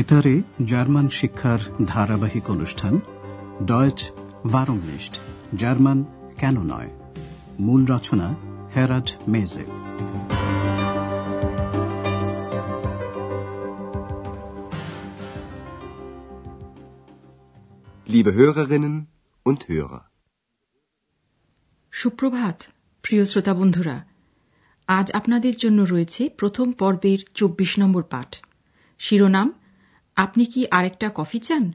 বেতারে জার্মান শিক্ষার ধারাবাহিক অনুষ্ঠান ডয়েচ ভারমলিস্ট জার্মান কেন নয়? মূল রচনা হেরাড মেজে। Liebe Hörerinnen und Hörer. সুপ্রভাত প্রিয় শ্রোতা বন্ধুরা। আজ আপনাদের জন্য রয়েছে প্রথম পর্বের চব্বিশ নম্বর পাঠ। শিরোনাম আপনি কি আরেকটা কফি চান?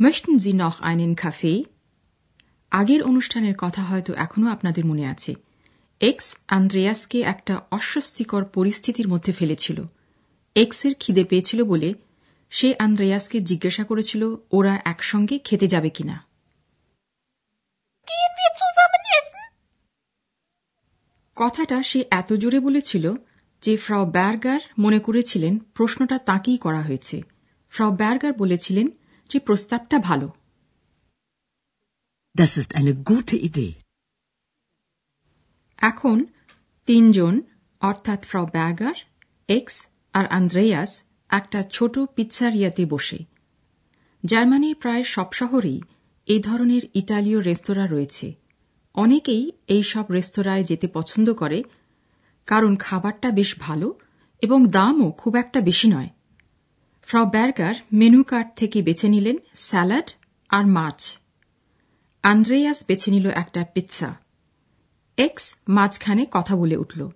möchten Sie noch einen Kaffee? আগের অনুষ্ঠানের কথা হয়তো এখনও আপনাদের মনে আছে। এক্স আন্দ্রেয়াসকে একটা অস্বস্তিকর পরিস্থিতির মধ্যে ফেলেছিল। এক্সের খিদে পেয়েছিল বলে সে আন্দ্রেয়াসকে জিজ্ঞাসা করেছিল ওরা একসঙ্গে খেতে যাবে কিনা। কথাটা সে এত জোরে বলেছিল যে ফ্রাও ব্যার্গার মনে করেছিলেন প্রশ্নটা তাঁকেই করা হয়েছে। ফ্রাও ব্যার্গার বলেছিলেন যে প্রস্তাবটা ভালো। Das ist eine gute Idee. এখন তিনজন অর্থাৎ ফ্রাও ব্যার্গার এক্স আর আন্দ্রেয়াস একটা ছোট পিৎসারিয়াতে বসে। জার্মানির প্রায় সব শহরেই এই ধরনের ইতালীয় রেস্তোরাঁ রয়েছে। অনেকেই এই সব রেস্তোরাঁয় যেতে পছন্দ করে কারণ খাবারটা বেশ ভালো এবং দামও খুব একটা বেশি নয়। ফ্রাও ব্যার্গার মেনু কার্ড থেকে বেছে নিলেন স্যালাড আর মাছ। আন্দ্রেয়াস বেছে নিল একটা পিৎসা এক্স মাঝখানে কথা বলে উঠল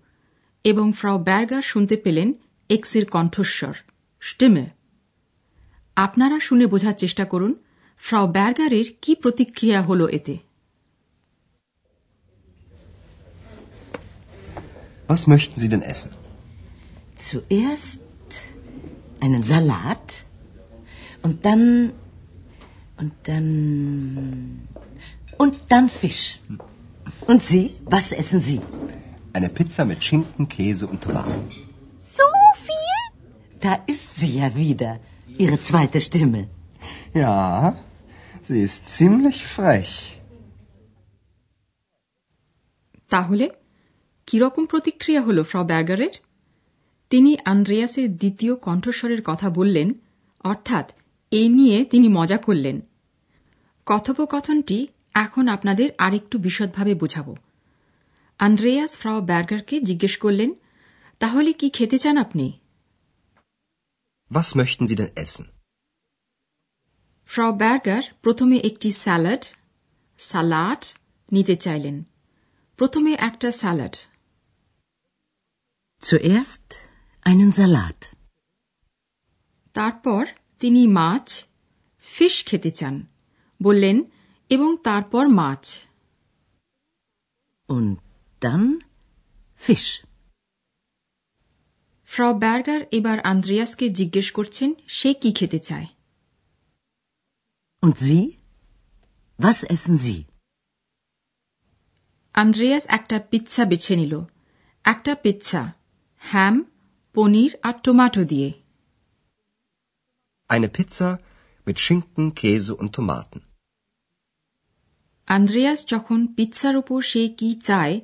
এবং ফ্রাও ব্যার্গার শুনতে পেলেন এক্সের কণ্ঠস্বর। স্টিমে আপনারা শুনে বোঝার চেষ্টা করুন ফ্রাও ব্যার্গারের কি প্রতিক্রিয়া হল এতে। Was möchten Sie denn essen? Zuerst einen Salat und dann und dann und dann Fisch. Und Sie, was essen Sie? Eine Pizza mit Schinken, Käse und Tomaten. So viel? Da ist sie ja wieder, Ihre zweite Stimme. Ja, sie ist ziemlich frech. তাহলে কিরকম প্রতিক্রিয়া হল ফ্র ব্যার্গারের তিনি আন্দ্রেয়াসের দ্বিতীয় কণ্ঠস্বরের কথা বললেন অর্থাৎ এই নিয়ে তিনি মজা করলেন। কথোপকথনটি এখন আপনাদের আরেকটু বিশদভাবে বোঝাব। আন্দ্রেয়াস ফ্রাও ব্যার্গারকে জিজ্ঞেস করলেন তাহলে কি খেতে চান আপনি? Was möchten Sie denn essen? ফ্রাও ব্যার্গার প্রথমে একটি স্যালাড সালাড নিতে চাইলেন। প্রথমে একটা স্যালাড। Zuerst einen Salat. তারপর তিনি মাছ ফিশ খেতে চান বললেন এবং তারপর মাছ Und dann Fisch. ফ্রাও ব্যার্গার এবার আন্দ্রিয়াসকে জিজ্ঞেস করছেন সে কি খেতে চায় Und Sie? Was essen Sie? Andreas একটা পিৎসা বেছে নিল একটা পিৎসা হ্যাম পনির আর টমেটো দিয়ে Eine Pizza mit Schinken, Käse und Tomaten. Andreas যখন পিৎসার উপর সে কি চায়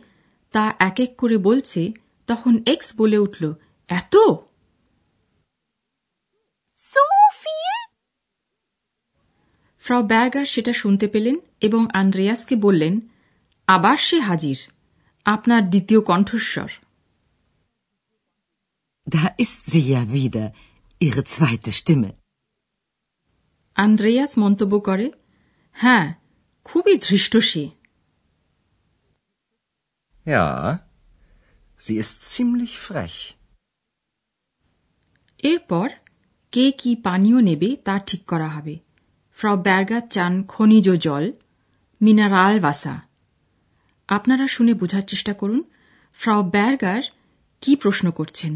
তা এক এক করে বলছে তখন এক্স বলে উঠল এত So viel? ফ্রাও ব্যার্গার সেটা শুনতে পেলেন এবং আন্দ্রেয়াসকে বললেন আবার সে হাজির আপনার দ্বিতীয় কণ্ঠস্বর Da ist sie ja wieder, Ihre zweite Stimme. Andreas মন্তব্য করে হ্যাঁ খুবই ধৃষ্ট সে Ja, sie ist ziemlich frech. এরপর কে কি পানীয় নেবে তা ঠিক করা হবে ফ্রাও ব্যার্গার চান খনিজ জল মিনারাল বাসা আপনারা শুনে বোঝার চেষ্টা করুন ফ্রাও ব্যার্গার কি প্রশ্ন করছেন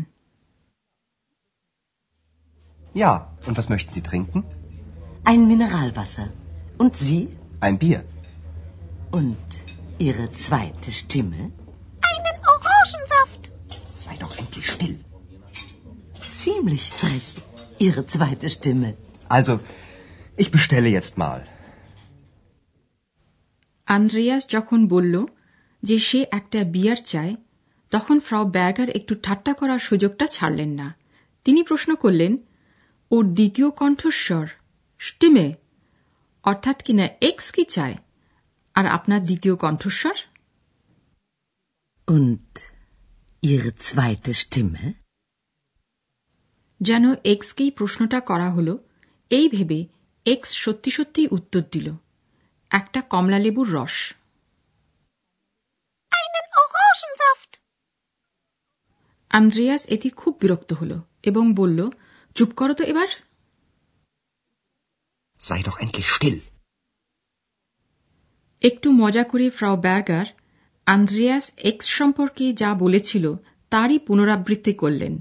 Ja, und was möchten Sie trinken? Ein Mineralwasser. Und Sie? Ein Bier. Und Ihre zweite Stimme? Einen Orangensaft. Sei doch endlich still. Ziemlich frech, Ihre zweite Stimme. Also, ich bestelle jetzt mal. Andreas যখন বলল যে সে একটা বিয়ার চায় তখন Frau Berger একটু ঠাট্টা করার সুযোগটা ছাড়লেন না তিনি প্রশ্ন করলেন ওর দ্বিতীয় কণ্ঠস্বর। স্টিমে। অর্থাৎ কিনা এক্স কি চায়? আর আপনার দ্বিতীয় কণ্ঠস্বর? Und Ihre zweite Stimme? যেন এক্সকেই প্রশ্নটা করা হলো এই ভেবে এক্স সত্যি সত্যি উত্তর দিল। একটা কমলালেবুর রস। Einen Orangensaft. আন্দ্রেয়াস এতে খুব বিরক্ত হল এবং বলল চুপ করো তো এবার Sei doch endlich still. একটু মজা করে ফ্রাও ব্যার্গার আন্দ্রেয়াস এক্স সম্পর্কে যা বলেছিল তারই পুনরাবৃত্তি করলেন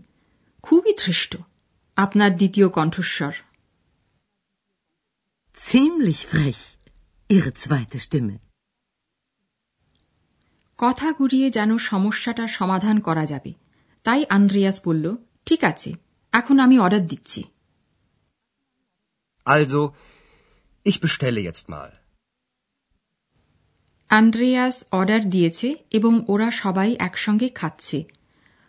খুবই ধৃষ্ট আপনার দ্বিতীয় কণ্ঠস্বর Ziemlich frech. Ihre zweite Stimme. কথা ঘুরিয়ে যেন সমস্যাটার সমাধান করা যাবে তাই আন্দ্রেয়াস বলল ঠিক আছে এখন আমি অর্ডার দিচ্ছি। Also, ich bestelle jetzt mal. Andreas order দিয়েছে এবং ওরা সবাই একসঙ্গে খাচ্ছে।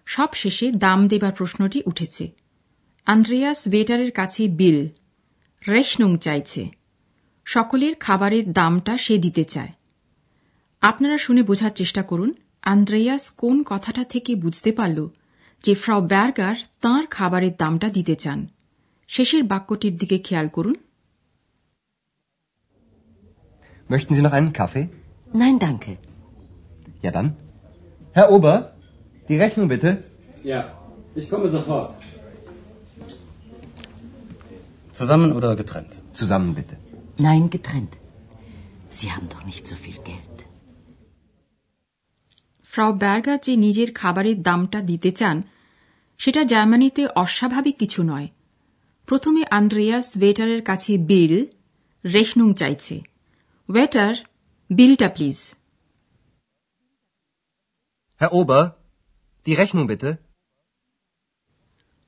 সব শেষে দাম দেবার প্রশ্নটি উঠেছে। আন্দ্রেয়াস ওয়েটারের কাছে বিল রেশনুং চাইছে। সকলের খাবারের দামটা সে দিতে চায়। আপনারা শুনে বোঝার চেষ্টা করুন আন্দ্রেয়াস কোন কথাটা থেকে বুঝতে পারল? যে ফ্রাও ব্যার্গার তাঁর খাবারের দামটা দিতে চান শেষের বাক্যটির দিকে খেয়াল করুন Möchten Sie noch einen Kaffee? Nein, danke. Ja dann. Herr Ober, die Rechnung bitte. Ja, ich komme sofort. Zusammen oder getrennt? Zusammen bitte. Nein, getrennt. Sie haben doch nicht so viel Geld. ফ্রাও Berger যে নিজের খাবারের দামটা দিতে চান সেটা জার্মানিতে অস্বাভাবিক কিছু নয়। প্রথমে আন্দ্রেয়াস ওয়েটারের কাছে বিল রেশনুং চাইছে। ওয়েটার বিলটা please. Herr Ober, die Rechnung bitte.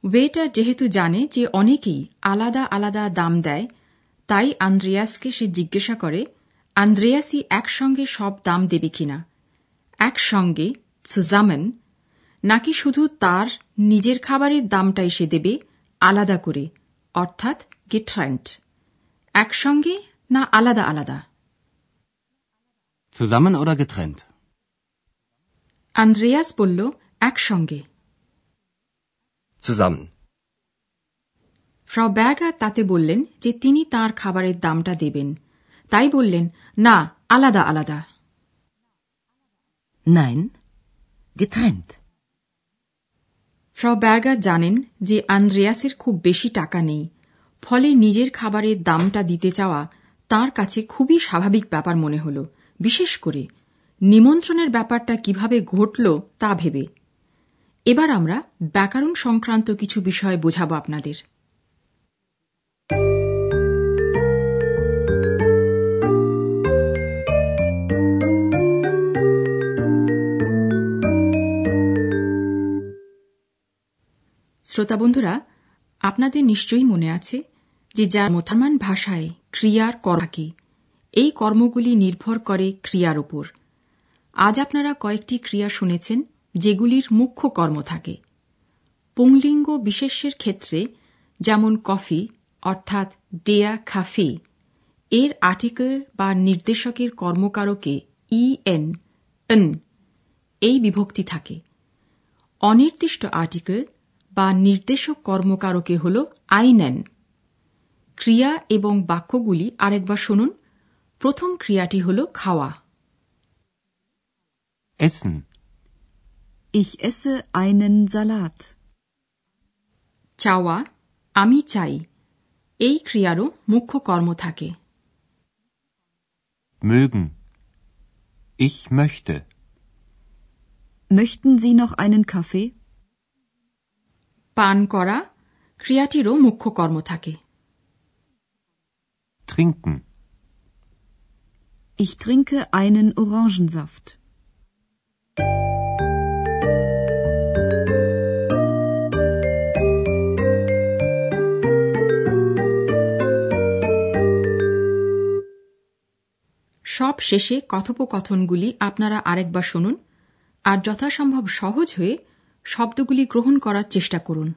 Waiter যেহেতু জানে যে অনেকেই আলাদা আলাদা দাম দেয় তাই আন্দ্রেয়াসকে সে জিজ্ঞাসা করে আন্দ্রেয়াসই একসঙ্গে সব দাম দেবে কিনা? একসঙ্গে সুজামেন নাকি শুধু তার নিজের খাবারের দামটাই সে দেবে আলাদা করে অর্থাৎ গেট্রান্ট একসঙ্গে না আলাদা আলাদা? Zusammen oder getrennt? আন্দ্রেয়াস বলল একসঙ্গে। Zusammen. ফ্রাও ব্যাগার তাতে বললেন যে তিনি তার খাবারের দামটা দেবেন। তাই বললেন না আলাদা আলাদা। Nein, getrennt. ফ্রাও ব্যার্গার জানেন যে আন্দ্রেয়াসের খুব বেশি টাকা নেই। ফলে নিজের খাবারের দামটা দিতে চাওয়া তার কাছে খুবই স্বাভাবিক ব্যাপার মনে হল। বিশেষ করে নিমন্ত্রণের ব্যাপারটা কীভাবে ঘটল তা ভেবে। এবার আমরা ব্যাকরণ সংক্রান্ত কিছু বিষয় বোঝাবো আপনাদের। শ্রোতা বন্ধুরা, আপনাদের নিশ্চয়ই মনে আছে যে যার মোথামান ভাষায় ক্রিয়ার করাকে এই কর্মগুলি নির্ভর করে ক্রিয়ার উপর। আজ আপনারা কয়েকটি ক্রিয়া শুনেছেন যেগুলির মুখ্য কর্ম থাকে। পুংলিঙ্গ বিশেষ্যের ক্ষেত্রে যেমন কফি, অর্থাৎ ডেয়া খাফি, এর আর্টিকেল বা নির্দেশকের কর্মকারকে ই এন এন, এই বিভক্তি থাকে। অনির্দিষ্ট আর্টিকেল বা নির্দেশক কর্মকারকে হল আইনেন ক্রিয়া এবং বাক্যগুলি আরেকবার শুনুন প্রথম ক্রিয়াটি হল খাওয়া Essen. Ich esse einen Salat. চাওয়া আমি চাই এই ক্রিয়ারও মুখ্য কর্ম থাকে Mögen. Ich möchte. Möchten Sie noch einen Kaffee? পান করা ক্রিয়াটিরও মুখ্য কর্ম থাকে Trinken. Ich trinke einen Orangensaft. সব শেষে কথোপকথনগুলি আপনারা আরেকবার শুনুন আর যথাসম্ভব সহজ হয়ে শব্দগুলি গ্রহণ করার চেষ্টা করুন।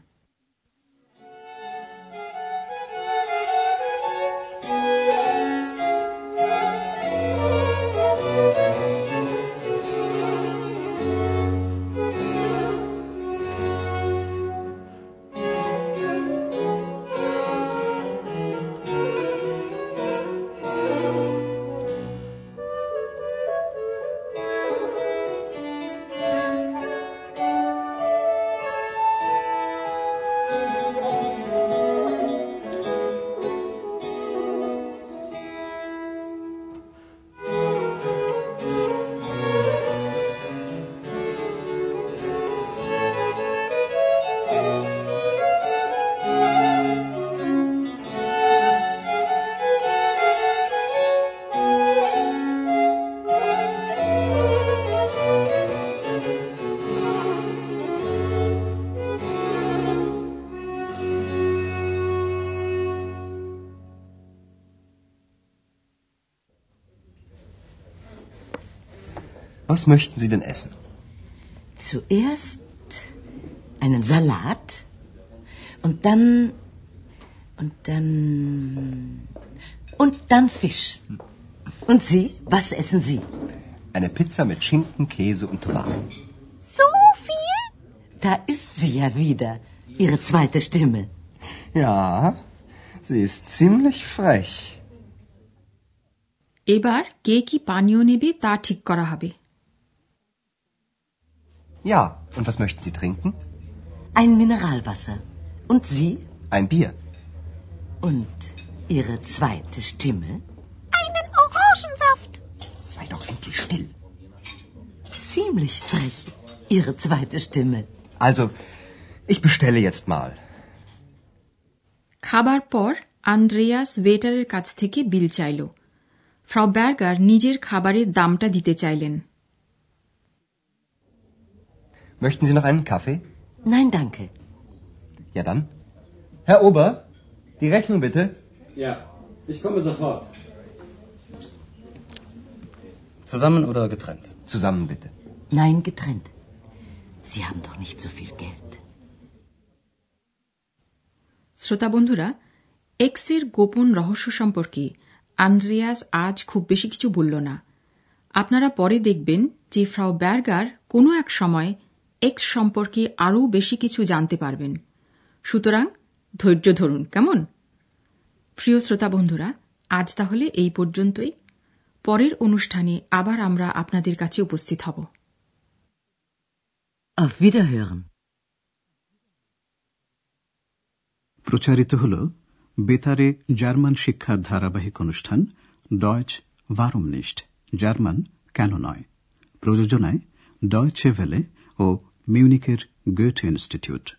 Was möchten Sie denn essen? Zuerst einen Salat und dann und dann und dann Fisch. Und Sie? Was essen Sie? Eine Pizza mit Schinken, Käse und Tomaten. So viel? Da ist sie ja wieder, Ihre zweite Stimme. Ja, sie ist ziemlich frech. এবার কে কি পানীয় নেবে তা ঠিক করা হবে Ja, und was möchten Sie trinken? Ein Mineralwasser. Und Sie? Ein Bier. Und Ihre zweite Stimme? Einen Orangensaft. Sei doch endlich still. Ziemlich frech, Ihre zweite Stimme. Also, ich bestelle jetzt mal. খাবার পর Andreas ওয়েটারের কাছ থেকে বিল চাইল ফ্রাউ Berger নিজের খাবারের দামটা দিতে চাইলেন Möchten Sie noch einen Kaffee? Nein, danke. Ja dann. Herr Ober, die Rechnung bitte. Ja, ich komme sofort. Zusammen oder getrennt? Zusammen bitte. Nein, getrennt. Sie haben doch nicht so viel Geld. শ্রোতা বন্ধুরা x এর গোপন রহস্য সম্পর্কে Andreas আজ খুব বেশি কিছু বলল না আপনারা পরে দেখবেন যে ফ্রাউ ব্যার্গার কোনো এক সময় এক্স সম্পর্কে আরও বেশি কিছু জানতে পারবেন। সুতরাং ধৈর্য ধরুন কেমন? প্রিয় শ্রোতা বন্ধুরা আজ তাহলে এই পর্যন্তই। পরের অনুষ্ঠানে আবার আমরা আপনাদের কাছে উপস্থিত হব। প্রচারিত হল বেতারে জার্মান শিক্ষার ধারাবাহিক অনুষ্ঠান ডয়েচ ভারমনিস্ট জার্মান কেন নয়? প্রযোজনায় ডয়েচে ভেলে ও Munich Goethe Institute.